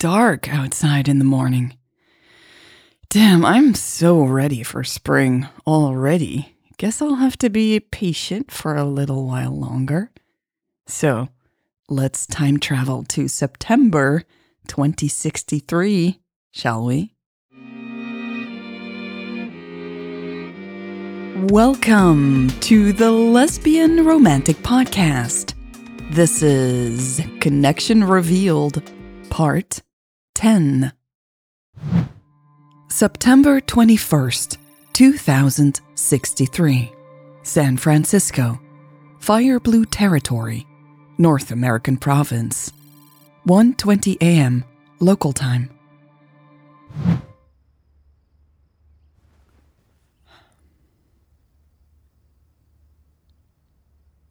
dark outside in the morning. Damn, I'm so ready for spring already. Guess I'll have to be patient for a little while longer. So, let's time travel to September 2063, shall we? Welcome to the Lesbian Romantic Podcast. This is Connection Revealed, Part 10. September 21st, 2063. San Francisco. Fire Blue Territory, North American Province. 1:20 a.m. local time.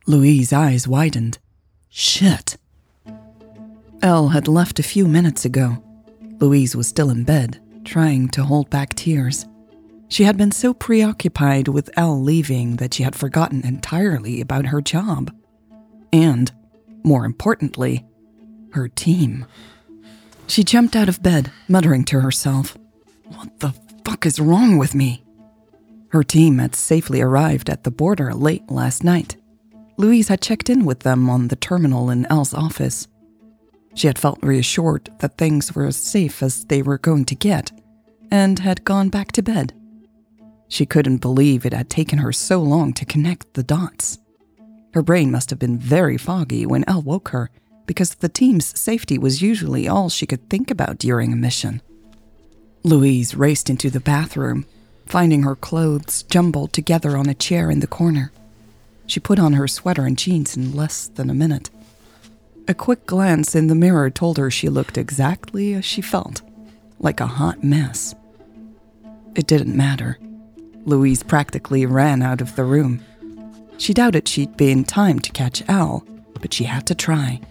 Louise's eyes widened. Shit. Elle had left a few minutes ago. Louise was still in bed, trying to hold back tears. She had been so preoccupied with Elle leaving that she had forgotten entirely about her job. And, more importantly, her team. She jumped out of bed, muttering to herself, What the fuck is wrong with me? Her team had safely arrived at the border late last night. Louise had checked in with them on the terminal in Elle's office. She had felt reassured that things were as safe as they were going to get, and had gone back to bed. She couldn't believe it had taken her so long to connect the dots. Her brain must have been very foggy when Elle woke her, because the team's safety was usually all she could think about during a mission. Louise raced into the bathroom, finding her clothes jumbled together on a chair in the corner. She put on her sweater and jeans in less than a minute. A quick glance in the mirror told her she looked exactly as she felt like a hot mess. It didn't matter. Louise practically ran out of the room. She doubted she'd be in time to catch Elle, but she had to try.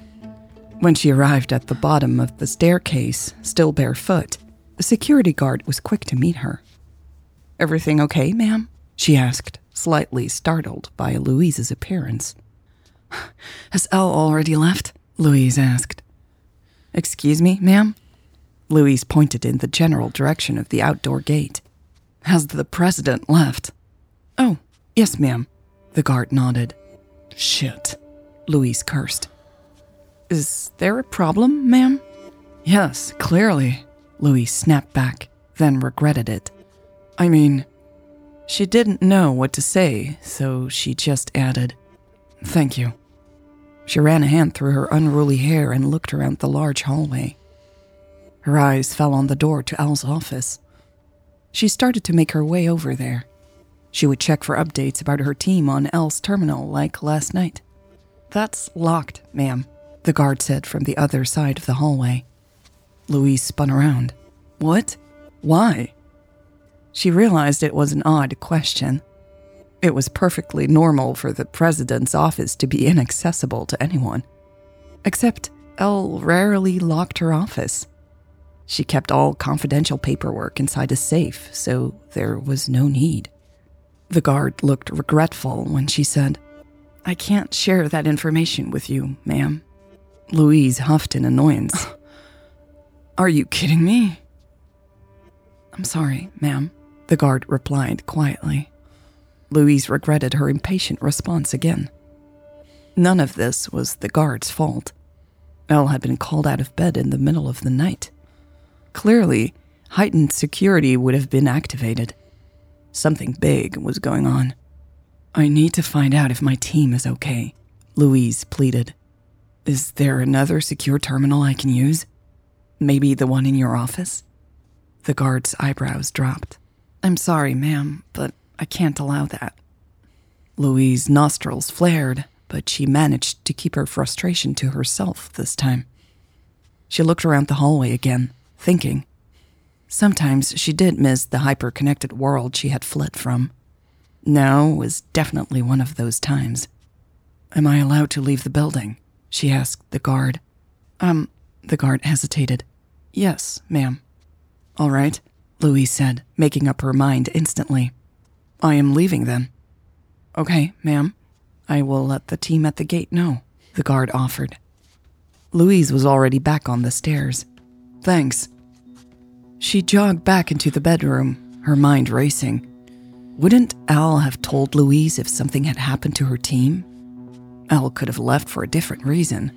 When she arrived at the bottom of the staircase, still barefoot, the security guard was quick to meet her. Everything okay, ma'am? she asked, slightly startled by Louise's appearance. Has Elle already left? Louise asked. Excuse me, ma'am? Louise pointed in the general direction of the outdoor gate. Has the president left? Oh, yes, ma'am. The guard nodded. Shit, Louise cursed. Is there a problem, ma'am? Yes, clearly. Louise snapped back, then regretted it. I mean, she didn't know what to say, so she just added, Thank you. She ran a hand through her unruly hair and looked around the large hallway. Her eyes fell on the door to Elle's office. She started to make her way over there. She would check for updates about her team on Elle's terminal like last night. That's locked, ma'am, the guard said from the other side of the hallway. Louise spun around. What? Why? She realized it was an odd question. It was perfectly normal for the president's office to be inaccessible to anyone. Except Elle rarely locked her office. She kept all confidential paperwork inside a safe, so there was no need. The guard looked regretful when she said, I can't share that information with you, ma'am. Louise huffed in annoyance. Are you kidding me? I'm sorry, ma'am, the guard replied quietly. Louise regretted her impatient response again. None of this was the guard's fault. Elle had been called out of bed in the middle of the night. Clearly, heightened security would have been activated. Something big was going on. I need to find out if my team is okay, Louise pleaded. Is there another secure terminal I can use? Maybe the one in your office? The guard's eyebrows dropped. I'm sorry, ma'am, but I can't allow that. Louise's nostrils flared, but she managed to keep her frustration to herself this time. She looked around the hallway again, thinking. Sometimes she did miss the hyper connected world she had fled from. Now was definitely one of those times. Am I allowed to leave the building? She asked the guard. Um, the guard hesitated. Yes, ma'am. All right, Louise said, making up her mind instantly. I am leaving then. Okay, ma'am. I will let the team at the gate know, the guard offered. Louise was already back on the stairs. Thanks. She jogged back into the bedroom, her mind racing. Wouldn't Elle have told Louise if something had happened to her team? Elle could have left for a different reason.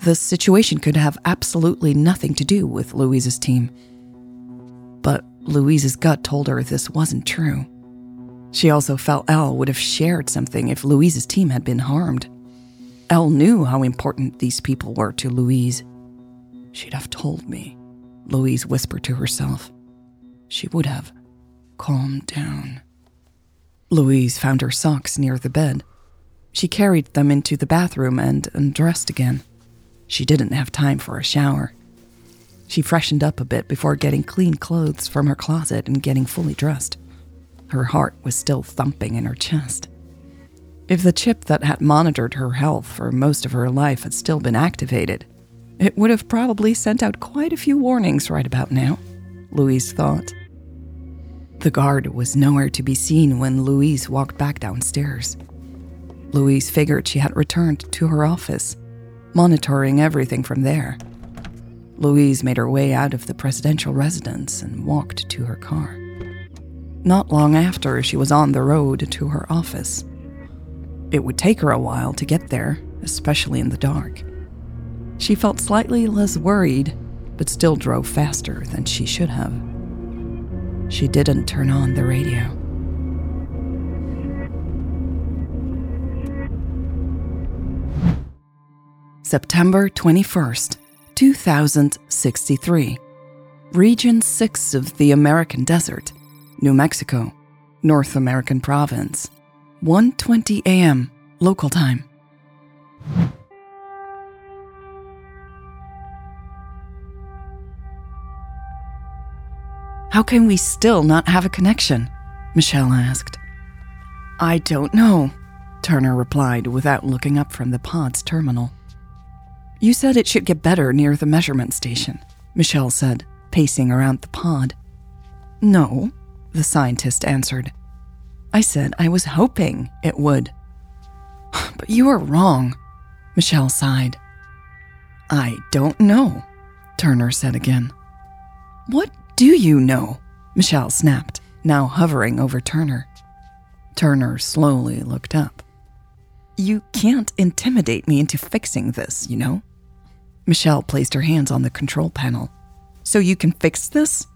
The situation could have absolutely nothing to do with Louise's team. But Louise's gut told her this wasn't true. She also felt Elle would have shared something if Louise's team had been harmed. Elle knew how important these people were to Louise. She'd have told me, Louise whispered to herself. She would have. calmed down. Louise found her socks near the bed. She carried them into the bathroom and undressed again. She didn't have time for a shower. She freshened up a bit before getting clean clothes from her closet and getting fully dressed. Her heart was still thumping in her chest. If the chip that had monitored her health for most of her life had still been activated, it would have probably sent out quite a few warnings right about now, Louise thought. The guard was nowhere to be seen when Louise walked back downstairs. Louise figured she had returned to her office, monitoring everything from there. Louise made her way out of the presidential residence and walked to her car. Not long after, she was on the road to her office. It would take her a while to get there, especially in the dark. She felt slightly less worried, but still drove faster than she should have. She didn't turn on the radio. September 21st, 2063. Region 6 of the American Desert. New Mexico, North American province. 1:20 a.m. local time. How can we still not have a connection? Michelle asked. I don't know, Turner replied without looking up from the pod's terminal. You said it should get better near the measurement station, Michelle said, pacing around the pod. No, the scientist answered. I said I was hoping it would. But you were wrong, Michelle sighed. I don't know, Turner said again. What do you know? Michelle snapped, now hovering over Turner. Turner slowly looked up. You can't intimidate me into fixing this, you know? Michelle placed her hands on the control panel. So you can fix this?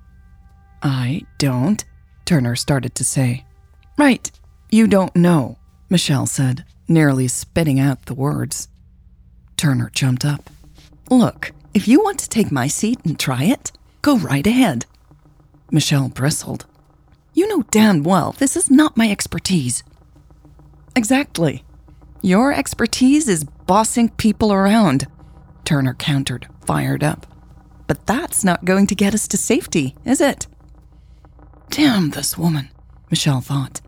I don't, Turner started to say. Right, you don't know, Michelle said, nearly spitting out the words. Turner jumped up. Look, if you want to take my seat and try it, go right ahead. Michelle bristled. You know damn well this is not my expertise. Exactly. Your expertise is bossing people around, Turner countered, fired up. But that's not going to get us to safety, is it? Damn this woman, Michelle thought.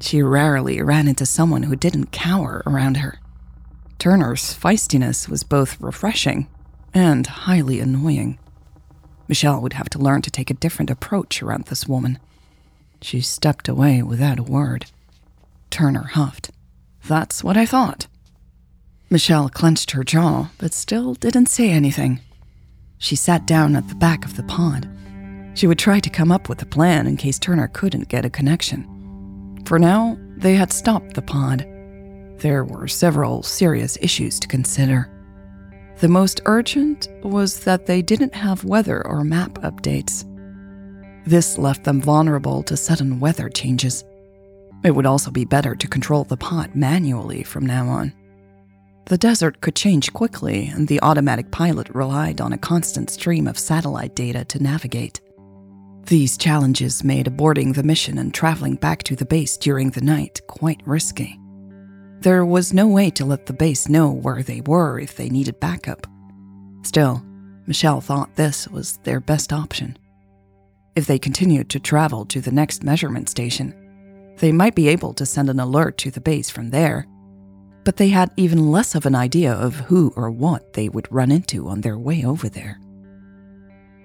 She rarely ran into someone who didn't cower around her. Turner's feistiness was both refreshing and highly annoying. Michelle would have to learn to take a different approach around this woman. She stepped away without a word. Turner huffed. That's what I thought. Michelle clenched her jaw, but still didn't say anything. She sat down at the back of the pod she would try to come up with a plan in case Turner couldn't get a connection. For now, they had stopped the pod. There were several serious issues to consider. The most urgent was that they didn't have weather or map updates. This left them vulnerable to sudden weather changes. It would also be better to control the pod manually from now on. The desert could change quickly, and the automatic pilot relied on a constant stream of satellite data to navigate. These challenges made aborting the mission and traveling back to the base during the night quite risky. There was no way to let the base know where they were if they needed backup. Still, Michelle thought this was their best option. If they continued to travel to the next measurement station, they might be able to send an alert to the base from there, but they had even less of an idea of who or what they would run into on their way over there.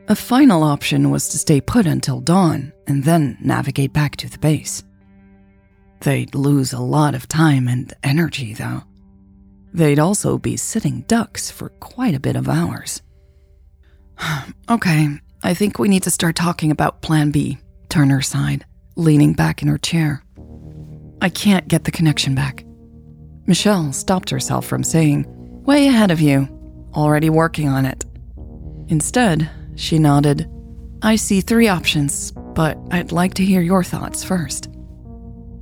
A final option was to stay put until dawn and then navigate back to the base. They'd lose a lot of time and energy, though. They'd also be sitting ducks for quite a bit of hours. okay, I think we need to start talking about Plan B, Turner sighed leaning back in her chair. I can't get the connection back. Michelle stopped herself from saying, Way ahead of you, already working on it. Instead, she nodded, I see three options, but I'd like to hear your thoughts first.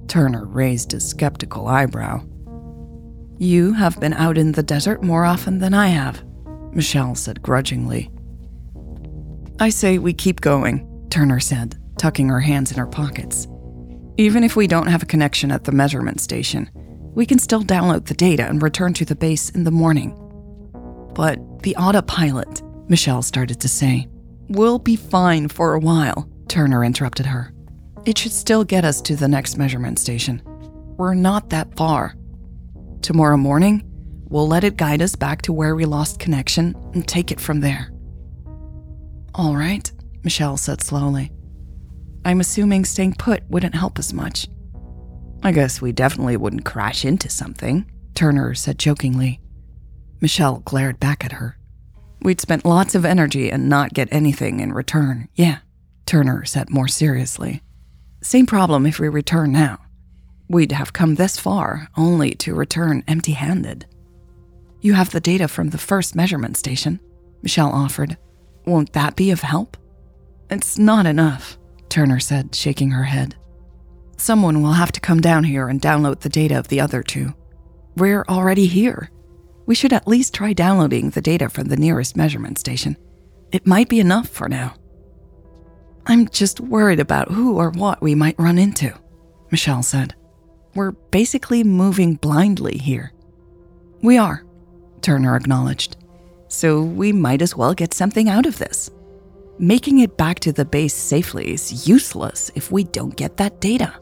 Turner raised a skeptical eyebrow. You have been out in the desert more often than I have, Michelle said grudgingly. I say we keep going, Turner said, tucking her hands in her pockets. Even if we don't have a connection at the measurement station, we can still download the data and return to the base in the morning. But the autopilot, Michelle started to say, We'll be fine for a while, Turner interrupted her. It should still get us to the next measurement station. We're not that far. Tomorrow morning, we'll let it guide us back to where we lost connection and take it from there. All right, Michelle said slowly. I'm assuming staying put wouldn't help us much. I guess we definitely wouldn't crash into something, Turner said jokingly. Michelle glared back at her. We'd spent lots of energy and not get anything in return, yeah, Turner said more seriously. Same problem if we return now. We'd have come this far only to return empty handed. You have the data from the first measurement station, Michelle offered. Won't that be of help? It's not enough. Turner said, shaking her head. Someone will have to come down here and download the data of the other two. We're already here. We should at least try downloading the data from the nearest measurement station. It might be enough for now. I'm just worried about who or what we might run into, Michelle said. We're basically moving blindly here. We are, Turner acknowledged. So we might as well get something out of this. Making it back to the base safely is useless if we don't get that data.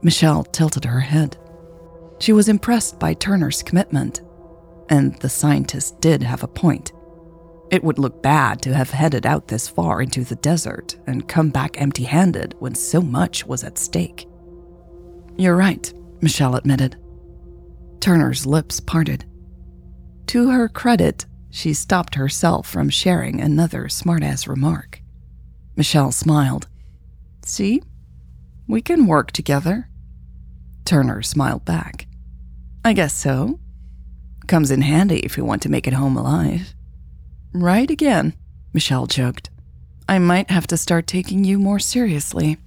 Michelle tilted her head. She was impressed by Turner's commitment, and the scientist did have a point. It would look bad to have headed out this far into the desert and come back empty handed when so much was at stake. You're right, Michelle admitted. Turner's lips parted. To her credit, she stopped herself from sharing another smartass remark. Michelle smiled. See? We can work together. Turner smiled back. I guess so. Comes in handy if you want to make it home alive. Right again, Michelle joked. I might have to start taking you more seriously.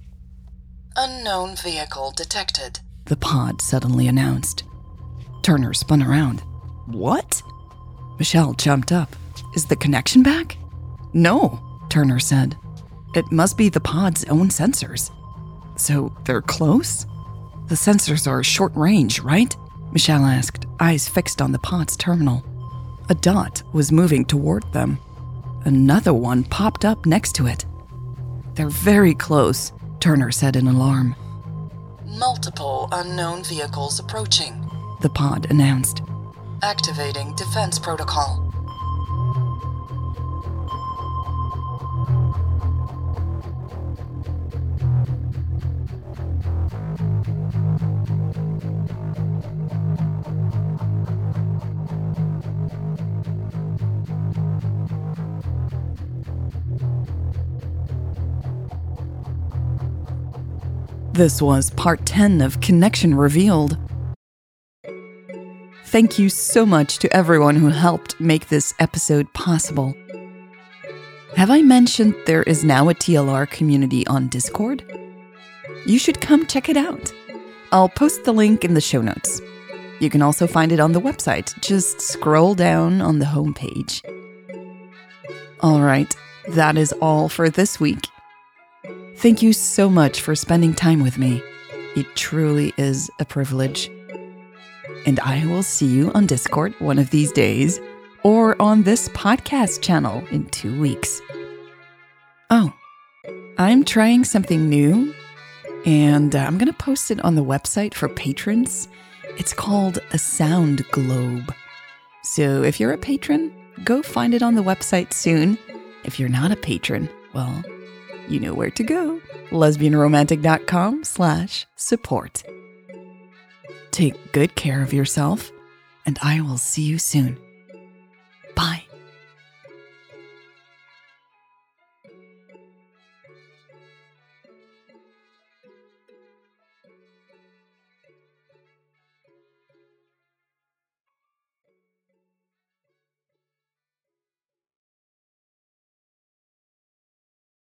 Unknown vehicle detected, the pod suddenly announced. Turner spun around. What? Michelle jumped up. Is the connection back? No, Turner said. It must be the pod's own sensors. So they're close? The sensors are short range, right? Michelle asked, eyes fixed on the pod's terminal. A dot was moving toward them. Another one popped up next to it. They're very close, Turner said in alarm. Multiple unknown vehicles approaching, the pod announced. Activating defense protocol. This was part 10 of Connection Revealed. Thank you so much to everyone who helped make this episode possible. Have I mentioned there is now a TLR community on Discord? You should come check it out. I'll post the link in the show notes. You can also find it on the website. Just scroll down on the homepage. All right, that is all for this week. Thank you so much for spending time with me. It truly is a privilege. And I will see you on Discord one of these days or on this podcast channel in two weeks. Oh, I'm trying something new, and uh, I'm going to post it on the website for patrons. It's called a sound globe. So if you're a patron, go find it on the website soon. If you're not a patron, well, you know where to go. lesbianromantic.com slash support. Take good care of yourself, and I will see you soon.